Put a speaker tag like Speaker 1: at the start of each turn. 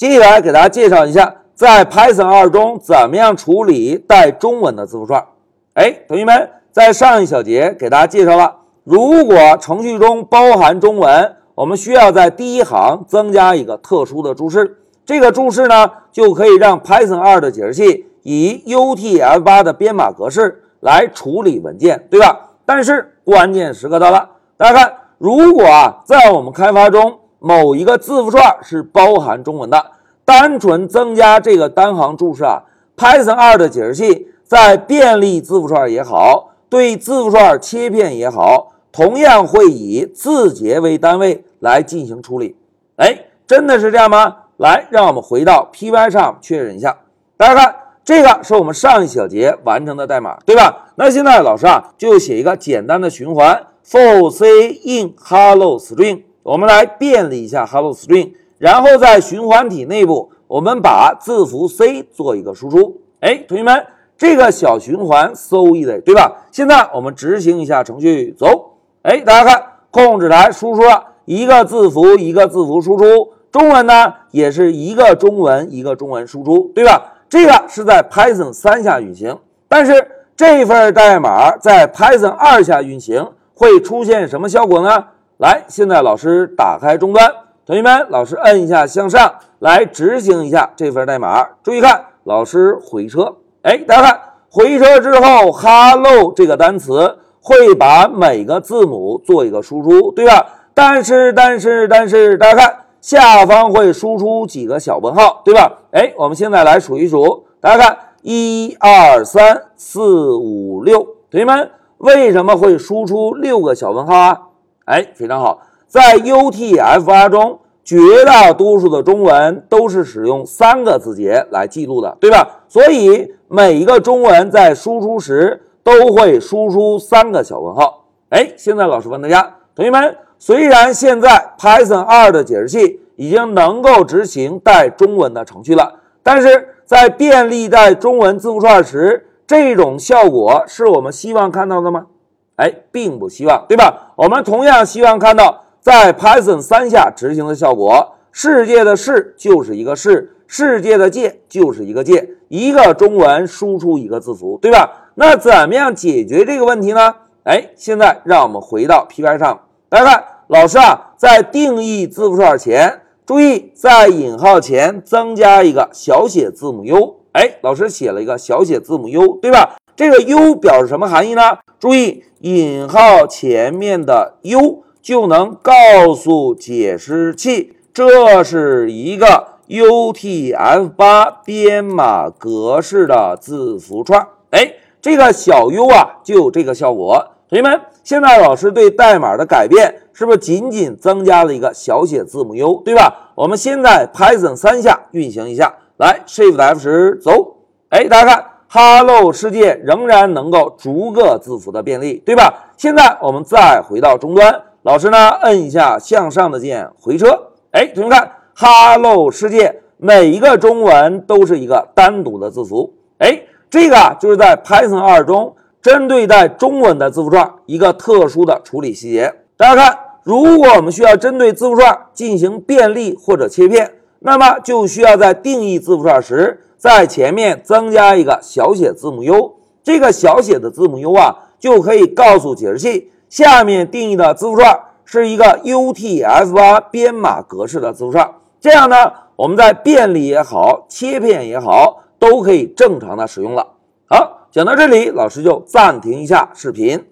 Speaker 1: 接下来给大家介绍一下，在 Python 二中怎么样处理带中文的字符串。哎，同学们，在上一小节给大家介绍了，如果程序中包含中文，我们需要在第一行增加一个特殊的注释。这个注释呢，就可以让 Python 二的解释器以 UTF-8 的编码格式来处理文件，对吧？但是关键时刻到了，大家看，如果啊，在我们开发中，某一个字符串是包含中文的，单纯增加这个单行注释啊，Python 二的解释器在便利字符串也好，对字符串切片也好，同样会以字节为单位来进行处理。哎，真的是这样吗？来，让我们回到 Py 上确认一下。大家看，这个是我们上一小节完成的代码，对吧？那现在老师啊，就写一个简单的循环：for c in hello string。我们来便利一下 hello string，然后在循环体内部，我们把字符 c 做一个输出。哎，同学们，这个小循环 so easy，对吧？现在我们执行一下程序，走。哎，大家看，控制台输出了一个字符一个字符输出，中文呢也是一个中文一个中文输出，对吧？这个是在 Python 三下运行，但是这份代码在 Python 二下运行会出现什么效果呢？来，现在老师打开终端，同学们，老师摁一下向上，来执行一下这份代码。注意看，老师回车，哎，大家看，回车之后，hello 这个单词会把每个字母做一个输出，对吧？但是，但是，但是，大家看下方会输出几个小问号，对吧？哎，我们现在来数一数，大家看，一二三四五六，同学们，为什么会输出六个小问号啊？哎，非常好，在 UTF-8 中，绝大多数的中文都是使用三个字节来记录的，对吧？所以每一个中文在输出时都会输出三个小问号。哎，现在老师问大家，同学们，虽然现在 Python 2的解释器已经能够执行带中文的程序了，但是在便利带中文字符串时，这种效果是我们希望看到的吗？哎，并不希望，对吧？我们同样希望看到在 Python 三下执行的效果。世界的世就是一个世，世界的界就是一个界，一个中文输出一个字符，对吧？那怎么样解决这个问题呢？哎，现在让我们回到 Py 上，大家看，老师啊，在定义字符串前，注意在引号前增加一个小写字母 u。哎，老师写了一个小写字母 u，对吧？这个 u 表示什么含义呢？注意。引号前面的 u 就能告诉解释器，这是一个 UTF-8 编码格式的字符串。哎，这个小 u 啊，就有这个效果。同学们，现在老师对代码的改变，是不是仅仅增加了一个小写字母 u，对吧？我们先在 Python 三下运行一下，来，Shift F10，走。哎，大家看。Hello 世界仍然能够逐个字符的便利，对吧？现在我们再回到终端，老师呢摁一下向上的键回车。哎，同学们看，Hello 世界每一个中文都是一个单独的字符。哎，这个啊就是在 Python 二中针对带中文的字符串一个特殊的处理细节。大家看，如果我们需要针对字符串进行便利或者切片，那么就需要在定义字符串时。在前面增加一个小写字母 u，这个小写的字母 u 啊，就可以告诉解释器，下面定义的字符串是一个 UTF-8 编码格式的字符串。这样呢，我们在便利也好，切片也好，都可以正常的使用了。好，讲到这里，老师就暂停一下视频。